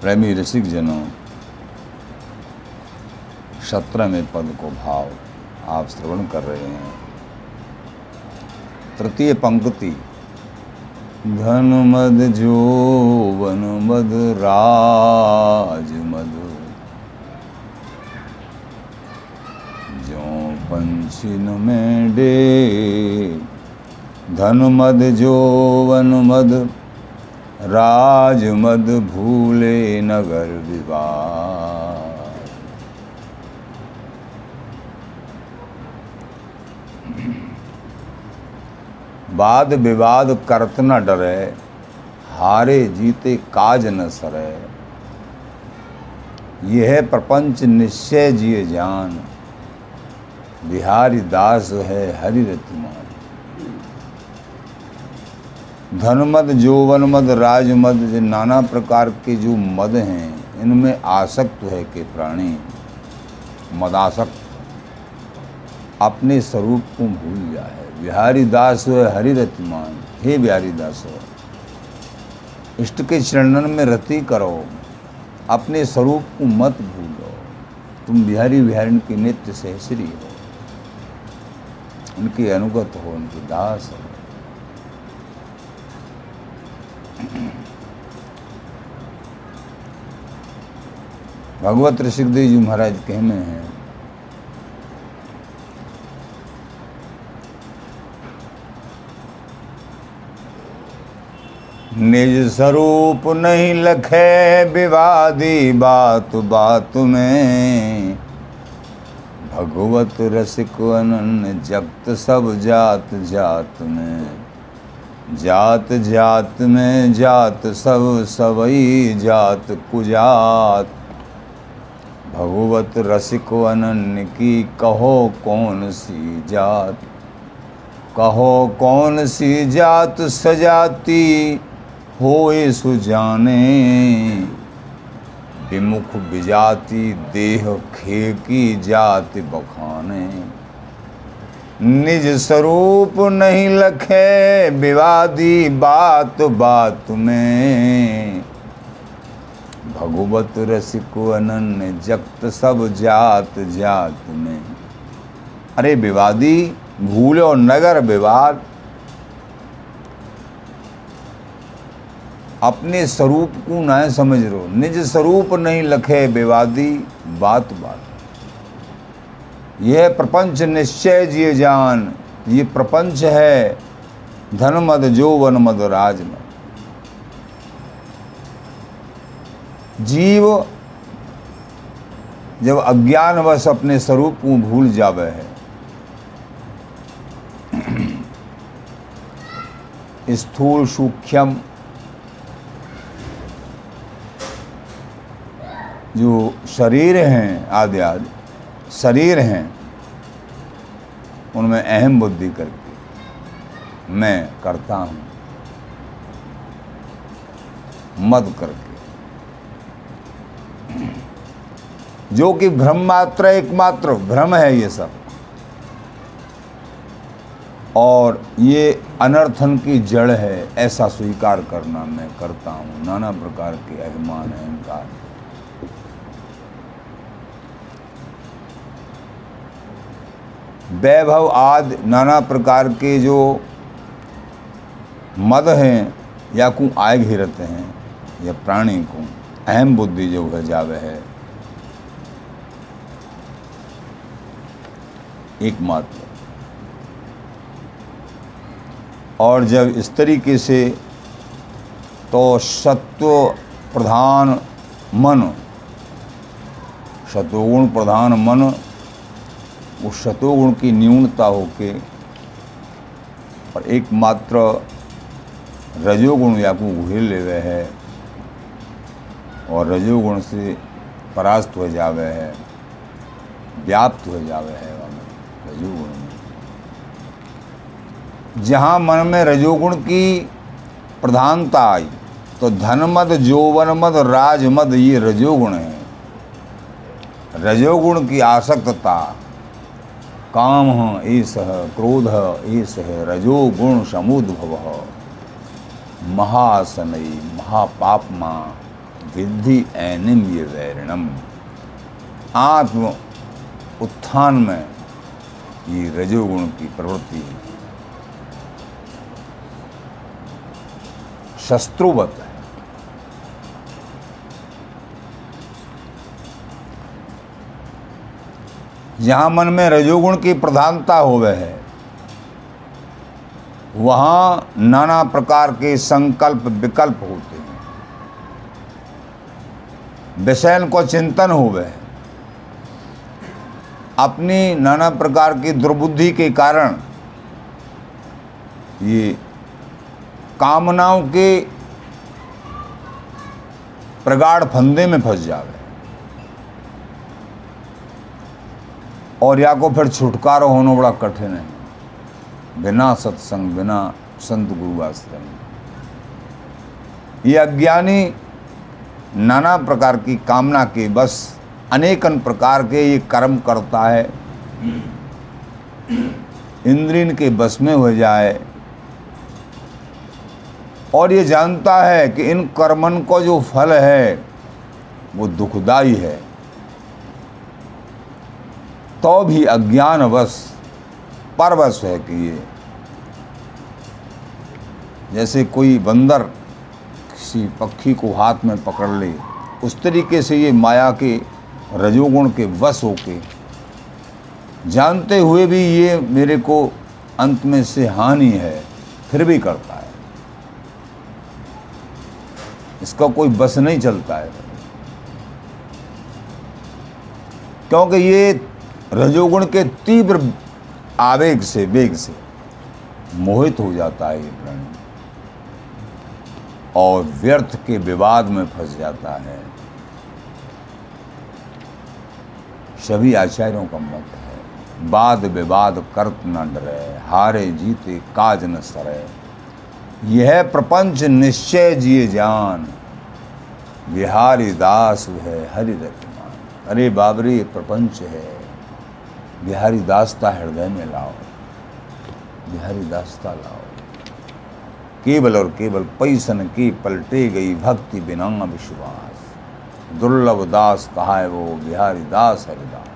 प्रेमी रसिक जनों सत्रहवें पद को भाव आप श्रवण कर रहे हैं। तृतीय पंक्ति धन मद जो वन मद राज मद। जो पंचिन में डे, धन मद जो वन मद। राज मद भूले नगर विवाह वाद विवाद करत न डरे, हारे जीते काज न सरे। यह प्रपंच निश्चय जिए जान, बिहारी दास है हरि रतिमान धनमद जोवन मद राजमद जो नाना प्रकार के जो मद हैं, इनमें आसक्त है के प्राणी। मदासक्त। अपने स्वरूप को भूल जाए बिहारी दास है, हरि रतिमान। हे बिहारी दास हो इष्ट के चरणन में रति करो। अपने स्वरूप को मत भूलो। तुम बिहारी बिहारी के नित्य सहसरी हो। उनके अनुगत हो उनके दास हो। भगवत ऋषिकदेव जी महाराज कहने हैं, निज स्वरूप नहीं लखे विवादी बात बात में। भगवत रसिक अनन्य जगत सब जात जात में। जात जात में जात, सब सबई जात कुजात। भगवत रसिक अनन्य की कहो कौन सी जात? कहो कौन सी जात सजाती? होए सुजाने। विमुख विजाति देह खे की जाति बखाने। निज स्वरूप नहीं लखे विवादी बात बात में। भगवत रसिक अनन्य जगत सब जात जात में। अरे विवादी भूलो नगर विवाद। अपने स्वरूप को न समझ रो निज स्वरूप नहीं लखे विवादी बात बात। यह प्रपंच निश्चय जिए जान। ये प्रपंच है धन मद जो वन मद राज मद जीव जब अज्ञानवश अपने स्वरूप को भूल जावे है। स्थूल सूक्ष्म जो शरीर हैं आदि आदि। शरीर हैं, उनमें अहम बुद्धि करके मैं करता हूँ। मत करके। जो कि भ्रम मात्र एकमात्र भ्रम है ये सब। और ये अनर्थन की जड़ है, ऐसा स्वीकार करना मैं करता हूँ। नाना प्रकार के अभिमान, अहंकार। वैभव आदि नाना प्रकार के जो मद हैं या कु आय घेरते हैं, या प्राणी को, अहम बुद्धि जो है जावे है। एकमात्र। और जब इस तरीके से तो सत्व प्रधान मन, सत्वगुण प्रधान मन उस शतोगुण की न्यूनता होके और एकमात्र रजोगुण या को घेर लेवे है और रजोगुण से परास्त हो जावे है, व्याप्त हो जावे है रजोगुण में। जहाँ मन में रजोगुण की प्रधानता आई तो धनमद, जोवनमद, राजमद ये रजोगुण है। रजोगुण की आसक्तता काम ईश क्रोध ईश रजोगुण समुद्भव महासनई, महापापमा, विद्धि एनिम ये वैरणम। आत्म उत्थान में ये रजोगुण की प्रवृत्ति शस्त्रुवत है। जहाँ मन में रजोगुण की प्रधानता हो वह है, वहाँ नाना प्रकार के संकल्प विकल्प होते हैं। विषयन को चिंतन हो। वह अपनी नाना प्रकार की दुर्बुद्धि के कारण ये कामनाओं के प्रगाढ़ फंदे में फंस जावे। और या को फिर छुटकारा होना बड़ा कठिन है। बिना सत्संग, बिना संत गुरु आश्रम। ये अज्ञानी नाना प्रकार की कामना के, बस अनेकन प्रकार के ये कर्म करता है। इंद्रिन के बस में हो जाए। और ये जानता है कि इन कर्मन को जो फल है, वो दुखदाई है। तो भी अज्ञानवश परवश है कि ये। जैसे कोई बंदर किसी पक्षी को हाथ में पकड़ ले, उस तरीके से ये माया के रजोगुण के वश होके, जानते हुए भी ये मेरे को अंत में से हानि है, फिर भी करता है। इसका कोई बस नहीं चलता है। क्योंकि ये रजोगुण के तीव्र आवेग से, वेग से मोहित हो जाता है ये प्राणी। और व्यर्थ के विवाद में फंस जाता है। सभी आचार्यों का मत है। वाद विवाद करत न डरे, हारे जीते काज न सरे। यह प्रपंच निश्चय जिए जान। बिहारी दास है, हरि रतमान अरे बाबरी प्रपंच है। बिहारी दासता हृदय में लाओ। बिहारी दासता लाओ। केवल और केवल पैसन की पलटे गई भक्ति बिना विश्वास। दुर्लभ दास कहा है वो? बिहारी दास हरिदास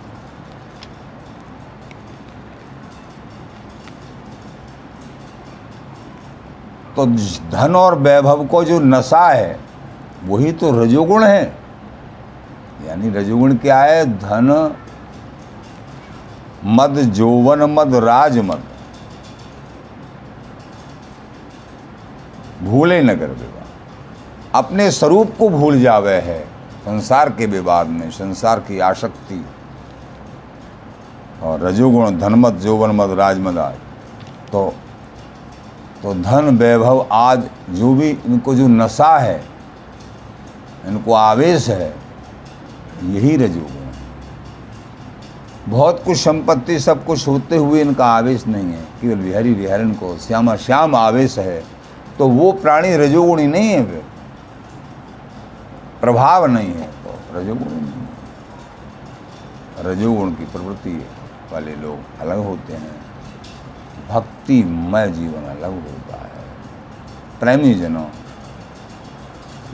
तो धन और वैभव को जो नशा है, वही तो रजोगुण है। यानी रजोगुण क्या है? धन मद जोवन, मद राज मद। भूले नगर विवाह अपने स्वरूप को भूल जावे है, संसार के विवाद में, संसार की आसक्ति और रजोगुण धनमत जोवन, मद राजमद आज तो तो धन वैभव आज जो भी इनको जो नशा है, इनको आवेश है, यही रजोगुण। बहुत कुछ संपत्ति, सब कुछ होते हुए इनका आवेश नहीं है। केवल बिहारी विहारन को श्यामा श्याम आवेश है। तो वो प्राणी रजोगुणी नहीं है प्रभाव नहीं है। तो रजोगुण नहीं रजोगुण की प्रवृत्ति वाले लोग अलग होते हैं। भक्तिमय जीवन अलग होता है। प्रेमी जनों,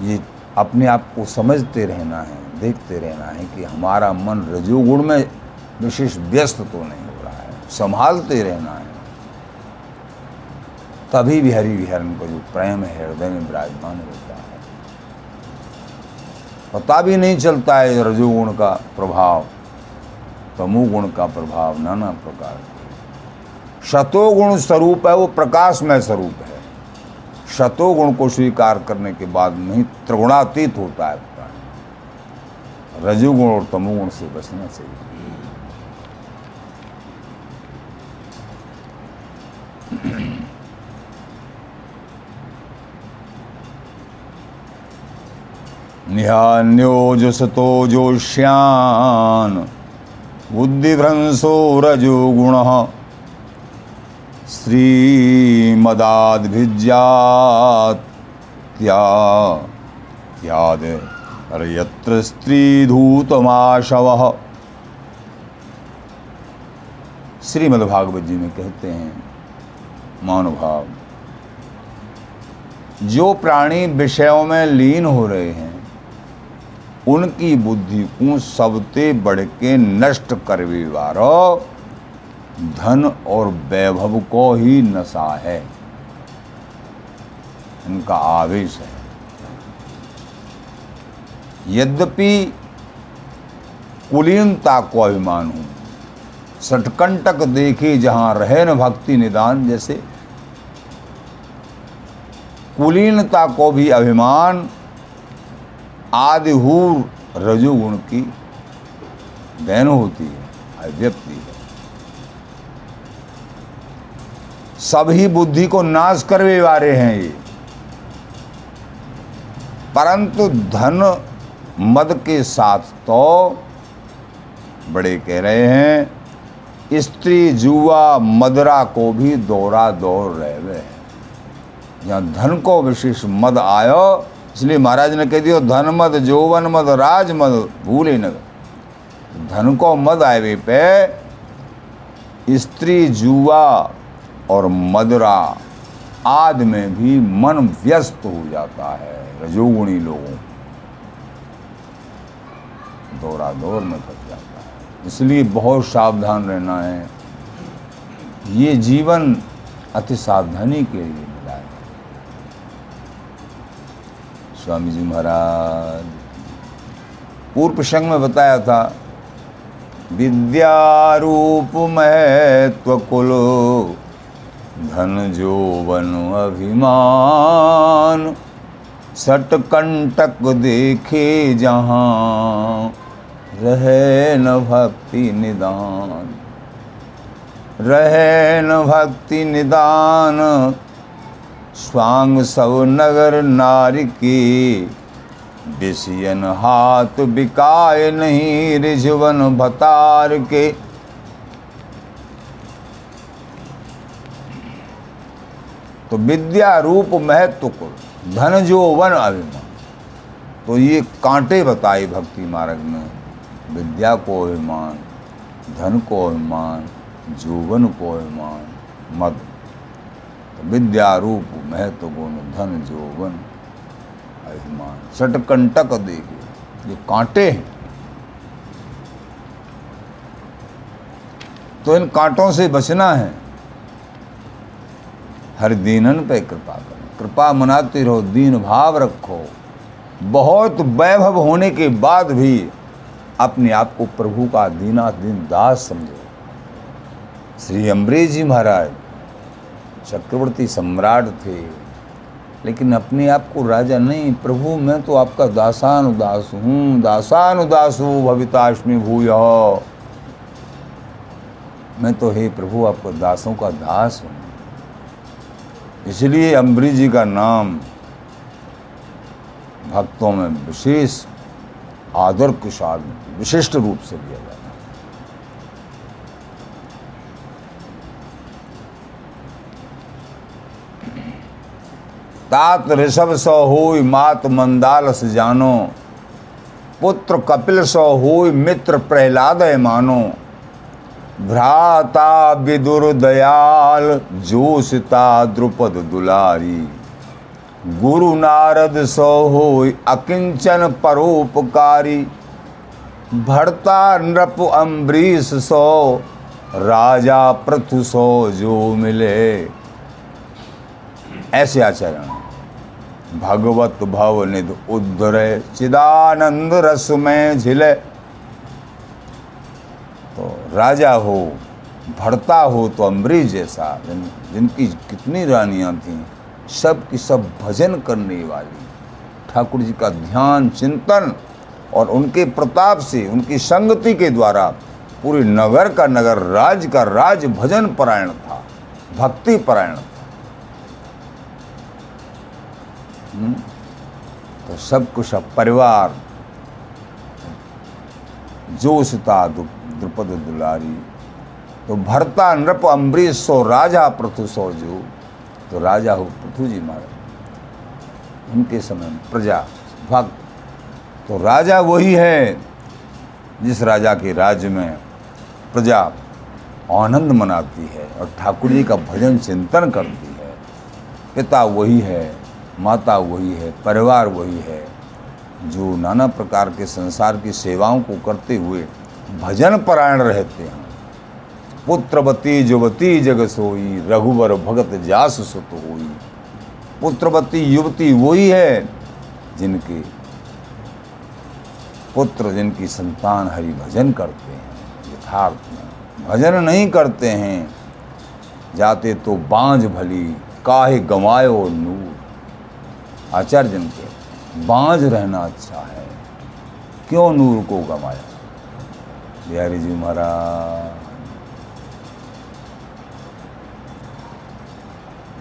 ये अपने आप को समझते रहना है, देखते रहना है कि हमारा मन रजोगुण में विशेष व्यस्त तो नहीं हो रहा है। संभालते रहना है। तभी भी हरि विहरण को जो प्रेम है, हृदय में विराजमान होता है। पता भी नहीं चलता है रजोगुण का प्रभाव तमोगुण का प्रभाव, नाना प्रकार शतोगुण स्वरूप है, वो प्रकाशमय स्वरूप है। शतोगुण को स्वीकार करने के बाद नहीं, त्रिगुणातीत होता है रजोगुण और तमोगुण से बचना चाहिए। निहान्योजसतो जोष्यान् बुद्धिभ्रंसो रजोगुणः श्रीमदाद्भिज्यात्याद यत्र स्त्रीधूतमाशवः श्रीमद्भागवत जी में कहते हैं मानुभाव जो प्राणी विषयों में लीन हो रहे हैं, उनकी बुद्धि को सबते बढ़ के नष्ट करवे वारो धन और वैभव को ही नशा है। इनका आवेश है। यद्यपि कुलीनता को अभिमान हूँ सटकंटक देखे जहाँ रहन भक्ति निदान जैसे। कुलीनता को भी अभिमान, आदिहूर रजोगुण की देन होती है अभिव्यक्ति है। सभी बुद्धि को नाश करवे वाले हैं ये। परंतु धन मद के साथ तो बड़े कह रहे हैं स्त्री जुआ मदरा को भी दौरा दौड़ रहे हुए धन को विशेष मद आयो, इसलिए महाराज ने कह दियो, धन मद, जोवन मद, राज मद, भूले न धन को मद आए पे स्त्री जुआ और मदरा आदि में भी मन व्यस्त हो जाता है, रजोगुणी लोगों। दौरा दौर में फंस जाता इसलिए बहुत सावधान रहना है। ये जीवन अति सावधानी के लिए मिला है। स्वामी जी महाराज, पूर्व प्रसंग में बताया था, विद्यारूप महत्व कुलो धन जोवन अभिमान, सटकंटक देखे जहाँ रहे न भक्ति निदान। रहे न भक्ति निदान। स्वांग सब नगर नारी के। बिसियन हाथ बिकाए नहीं रिझवन भतार के। तो विद्या रूप महत्व को धन जो वन अभिमान। तो ये कांटे बताए भक्ति मार्ग में। विद्या को अभिमान, धन को अभिमान, जोवन को अभिमान, मद। तो विद्या रूप महत्व गुण धन जोवन, अभिमान। सटकंटक देखे ये कांटे हैं। तो इन कांटों से बचना है। हर दीनन पे कृपा करें। कृपा मनाते रहो, दीन भाव रखो। बहुत वैभव होने के बाद भी अपने आप को प्रभु का दीना दीन दास समझो। श्री अम्बरीश जी महाराज चक्रवर्ती सम्राट थे, लेकिन अपने आप को राजा नहीं। प्रभु, मैं तो आपका दासानुदास हूँ। दासानुदास हूँ, भविताश्मी भूय। मैं तो हे प्रभु, आपको दासों का दास हूँ। इसलिए अम्बरीश जी का नाम भक्तों में विशेष आदर के साथ विशिष्ट रूप से लिया जाता है। तात ऋषभ सौ हो मात मंदालस जानो। पुत्र कपिल सौ हो मित्र प्रहलाद मानो। भ्राता विदुर दयाल जोशिता द्रुपद दुलारी। गुरु नारद सौ हो अकिंचन परोपकारी। भरता नृप अम्बरीश सो राजा पृथु सो जो मिले। ऐसे आचरण। भगवत भव निध उद्धर चिदानंद रस में झिले। तो राजा हो भरता हो तो अम्बरीश जैसा जिन, जिनकी कितनी रानियाँ थीं सब की सब भजन करने वाली। ठाकुर जी का ध्यान चिंतन और उनके प्रताप से, उनकी संगति के द्वारा पूरे नगर का नगर राज का राज भजन परायण था, भक्ति परायण था। हम्म? तो सब कुछ अब परिवार जोशता द्रुपद दुलारी। तो भरता नृप अम्बरीश सो, राजा पृथु सो जो। तो राजा हो पृथु जी महाराज। उनके समय प्रजा, भक्त तो राजा वही है जिस राजा के राज्य में प्रजा आनंद मनाती है और ठाकुर जी का भजन चिंतन करती है। पिता वही है, माता वही है, परिवार वही है, जो नाना प्रकार के संसार की सेवाओं को करते हुए भजन परायण रहते हैं। पुत्रवती युवती जग सोई, रघुवर भगत जास सुत होई। पुत्रवती युवती वही है जिनके पुत्र जिनकी संतान हरि भजन करते हैं, यथार्थ में भजन नहीं करते हैं, जाते तो बांझ भली, काहे गंवायो नूर। आचार्य जन के, बांझ रहना अच्छा है, क्यों नूर को गंवाया? बिहारी जी महाराज,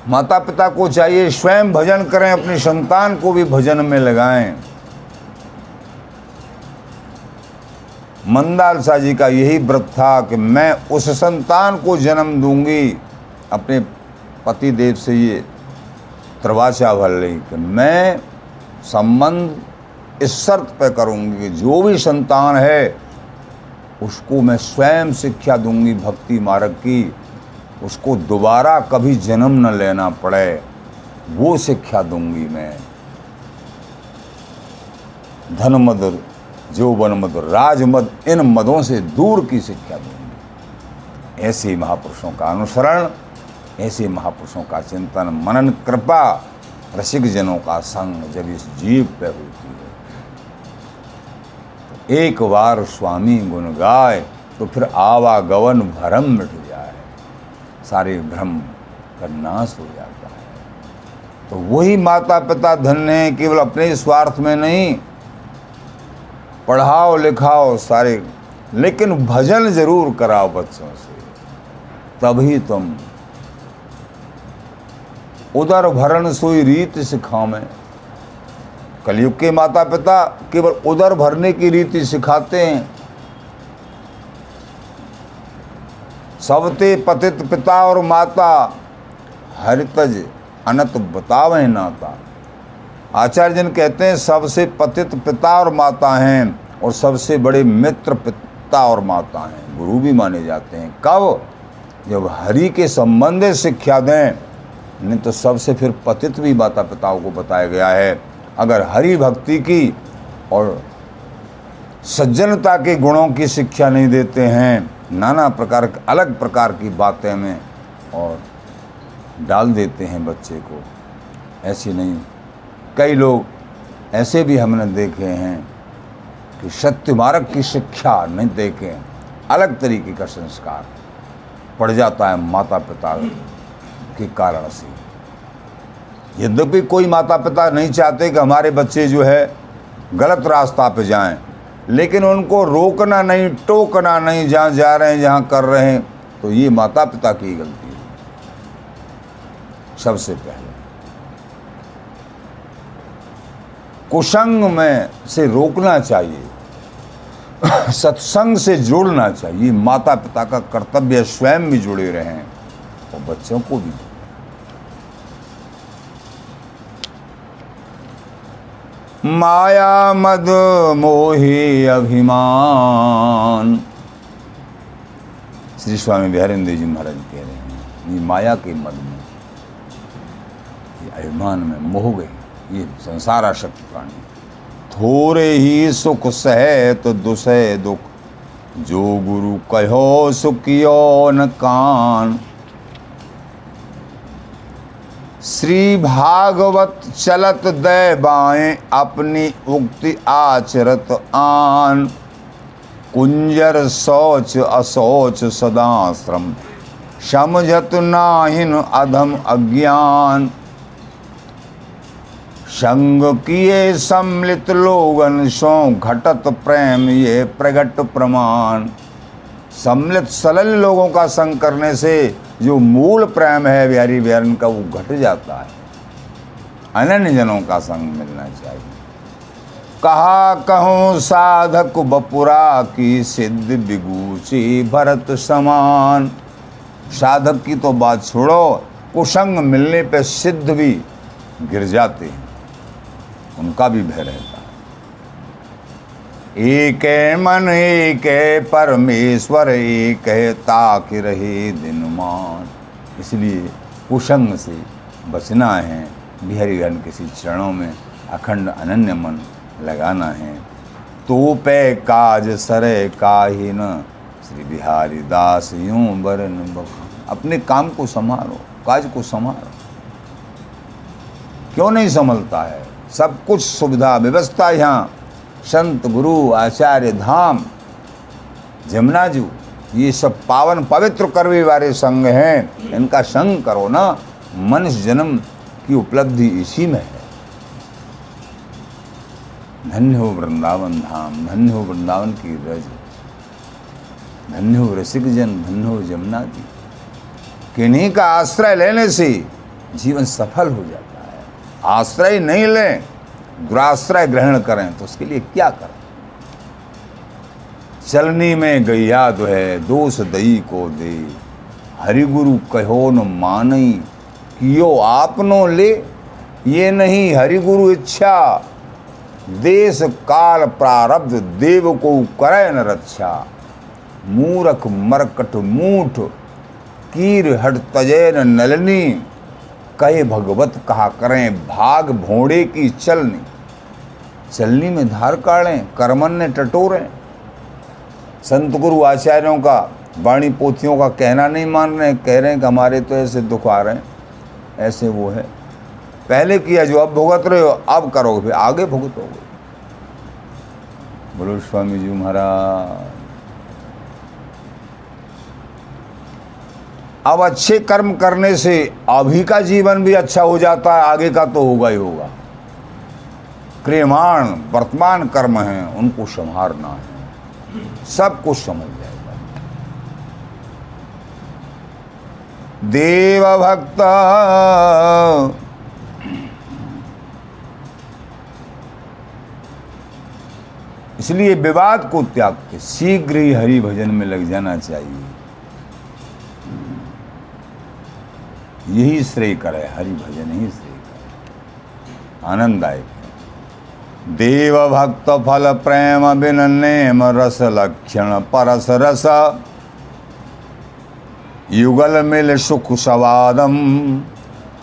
माता पिता को चाहिए स्वयं भजन करें, अपनी संतान को भी भजन में लगाएँ। मंदालसा जी का यही व्रत था कि मैं उस संतान को जन्म दूँगी। अपने पति देव से ये त्रवाचा भर ली कि मैं संबंध इस शर्त पर करूँगी कि जो भी संतान है, उसको मैं स्वयं शिक्षा दूँगी भक्ति मार्ग की। उसको दोबारा कभी जन्म न लेना पड़े, वो शिक्षा दूँगी मैं। धन मद जो वन मद राजमद इन मदों से दूर की शिक्षा दूँगी। ऐसे महापुरुषों का अनुसरण, ऐसे महापुरुषों का चिंतन, मनन कृपा रसिक जनों का संग जब इस जीव पे होती है। तो एक बार स्वामी गुण गाय तो फिर आवागवन भरम मिट जाए। सारे भ्रम का नाश हो जाता है। तो वही माता पिता धन्य हैं, केवल अपने स्वार्थ में नहीं पढ़ाओ लिखाओ सारे, लेकिन भजन ज़रूर कराओ बच्चों से। तभी तुम उदर भरण सोई रीत सिखावें कलयुग के माता पिता केवल उदर भरने की रीति सिखाते हैं। सबते पतित पिता और माता, हरितज अनत बतावे नाता। आचार्य जन कहते हैं, सबसे पतित पिता और माता हैं और सबसे बड़े मित्र पिता और माता हैं। गुरु भी माने जाते हैं। कब? जब हरि के संबंध शिक्षा दें, नहीं तो सबसे फिर पतित भी माता पिताओं को बताया गया है। अगर हरि भक्ति की और सज्जनता के गुणों की शिक्षा नहीं देते हैं, नाना प्रकार, अलग प्रकार की बातें में और डाल देते हैं बच्चे को। ऐसी नहीं कई लोग ऐसे भी हमने देखे हैं कि सत्य मार्ग की शिक्षा नहीं देखे अलग तरीके का संस्कार पड़ जाता है माता पिता के कारण से। यद्यपि कोई माता पिता नहीं चाहते कि हमारे बच्चे जो है गलत रास्ता पे जाएँ, लेकिन उनको रोकना नहीं, टोकना नहीं, जहाँ जा रहे हैं, जहाँ कर रहे हैं तो ये माता पिता की गलती है। सबसे पहले कुसंग में से रोकना चाहिए। सत्संग से जोड़ना चाहिए। माता पिता का कर्तव्य स्वयं भी जुड़े रहें और बच्चों को भी। माया मद मोही अभिमान। श्री स्वामी बिहारेंद्र जी महाराज कह रहे हैं, ये माया के मद में, ये अभिमान में मोह गए ये संसार आशक्त प्राणी। थोड़े ही सुख सह तो दुसह दुख। जो गुरु कहो सुखियो न कान। श्री भागवत चलत दय बाएँ अपनी उक्ति आचरत आन। कुंजर शौच असौच सदाश्रम समझत नाहिन अधम अज्ञान। संग किए सम्मिलित लोगन सो घटत प्रेम ये प्रगट प्रमाण। सम्मिलित सलल लोगों का संग करने से जो मूल प्रेम है बिहारी बिहारन का वो घट जाता है। अनन्य जनों का संग मिलना चाहिए। कहा कहूँ साधक बपुरा की सिद्ध बिगूची भरत समान। साधक की तो बात छोड़ो कुसंग मिलने पे सिद्ध भी गिर जाते हैं। उनका भी भय रहता है। एक मन एक है परमेश्वर एक है ताक रहे दिन मान। इसलिए कुसंग से बचना है, बिहारीगण किसी चरणों में अखंड अनन्य मन लगाना है। तो पे काज सरे काहि न, श्री बिहारी दास यूँ बरन अपने काम को संभालो, काज को संभालो। क्यों नहीं संभलता है? सब कुछ सुविधा व्यवस्था यहाँ। संत गुरु आचार्य धाम जमुनाजू ये सब पावन पवित्र करवे वाले संग हैं। इनका संग करो ना, मनुष्य जन्म की उपलब्धि इसी में है। धन्य हो वृंदावन धाम, धन्य हो वृंदावन की रज, धन्य हो रसिक जन, धन्य हो जमुना जी। किन्हीं का आश्रय लेने से जीवन सफल हो जाता आश्रय नहीं लें, दुराश्रय ग्रहण करें तो उसके लिए क्या करें? चलनी में गैया दो है, दोष दई को दे। हरिगुरु कहो न मानई, कियो आपनो ले। ये नहीं हरिगुरु इच्छा, देश काल प्रारब्ध देव को करे न रक्षा। मूरख मरकट मूठ, कीर हट तजय न नलनी। कहे भगवत कहा करें, भाग भोड़े की चलनी। चलनी में धार काढ़ें करमन ने टटोरें। संत गुरु आचार्यों का वाणी पोथियों का कहना नहीं मान रहे कह रहे हैं कि हमारे तो ऐसे दुख आ रहे हैं। ऐसे वो है। पहले किया जो, अब भुगत रहे हो, अब करोगे, फिर आगे भुगतोगे। बोलो, स्वामी जी महाराज अब अच्छे कर्म करने से अभी का जीवन भी अच्छा हो जाता है, आगे का तो होगा ही होगा। क्रियमाण, वर्तमान कर्म हैं, उनको संभारना है। सब कुछ समझ जाएगा। देव भक्त इसलिए विवाद को त्याग के शीघ्र ही हरि भजन में लग जाना चाहिए। यही श्रेय करे, हरि भजन ही श्रेय करे। आनंददायक है। देव भक्त फल प्रेम बिन नेम रस लक्षण परस रस। युगल मिल सुख सवादम।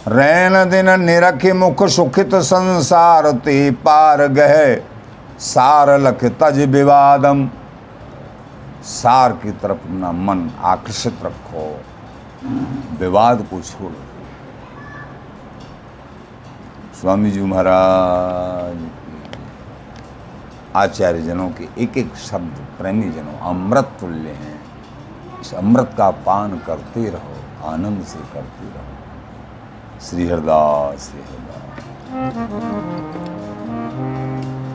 रैन दिन निरखि मुख सुखित संसार ते पार गह। सार लख तज विवादम। सार की तरफ़ अपना मन आकर्षित रखो। विवाद को छोड़ो स्वामी जी महाराज आचार्य जनों के एक एक शब्द प्रेमी जनों अमृत तुल्य हैं। इस अमृत का पान करते रहो, आनंद से करते रहो। श्री हरदास श्री हरदास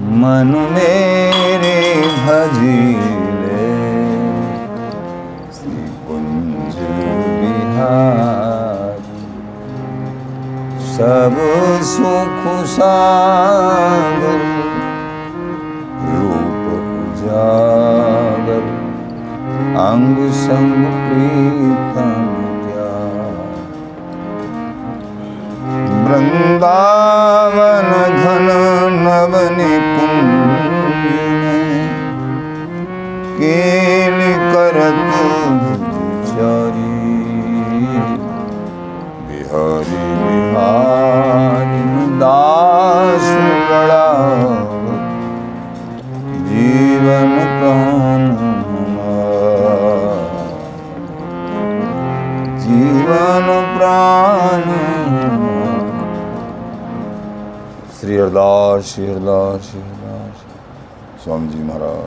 मन मेरे भजीले सुखुसागर रूप जागर अंग संग अङ्गीतया वृन्दवनघन नव नि हरदास श्री हरदास श्री हरदास स्वामी जी महाराज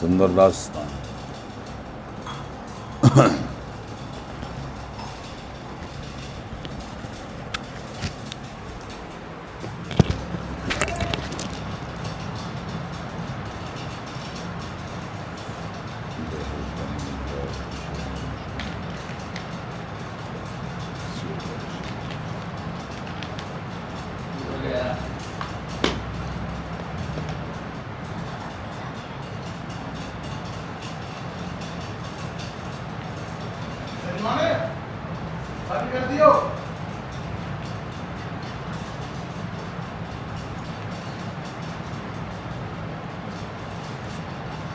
सुंदरदास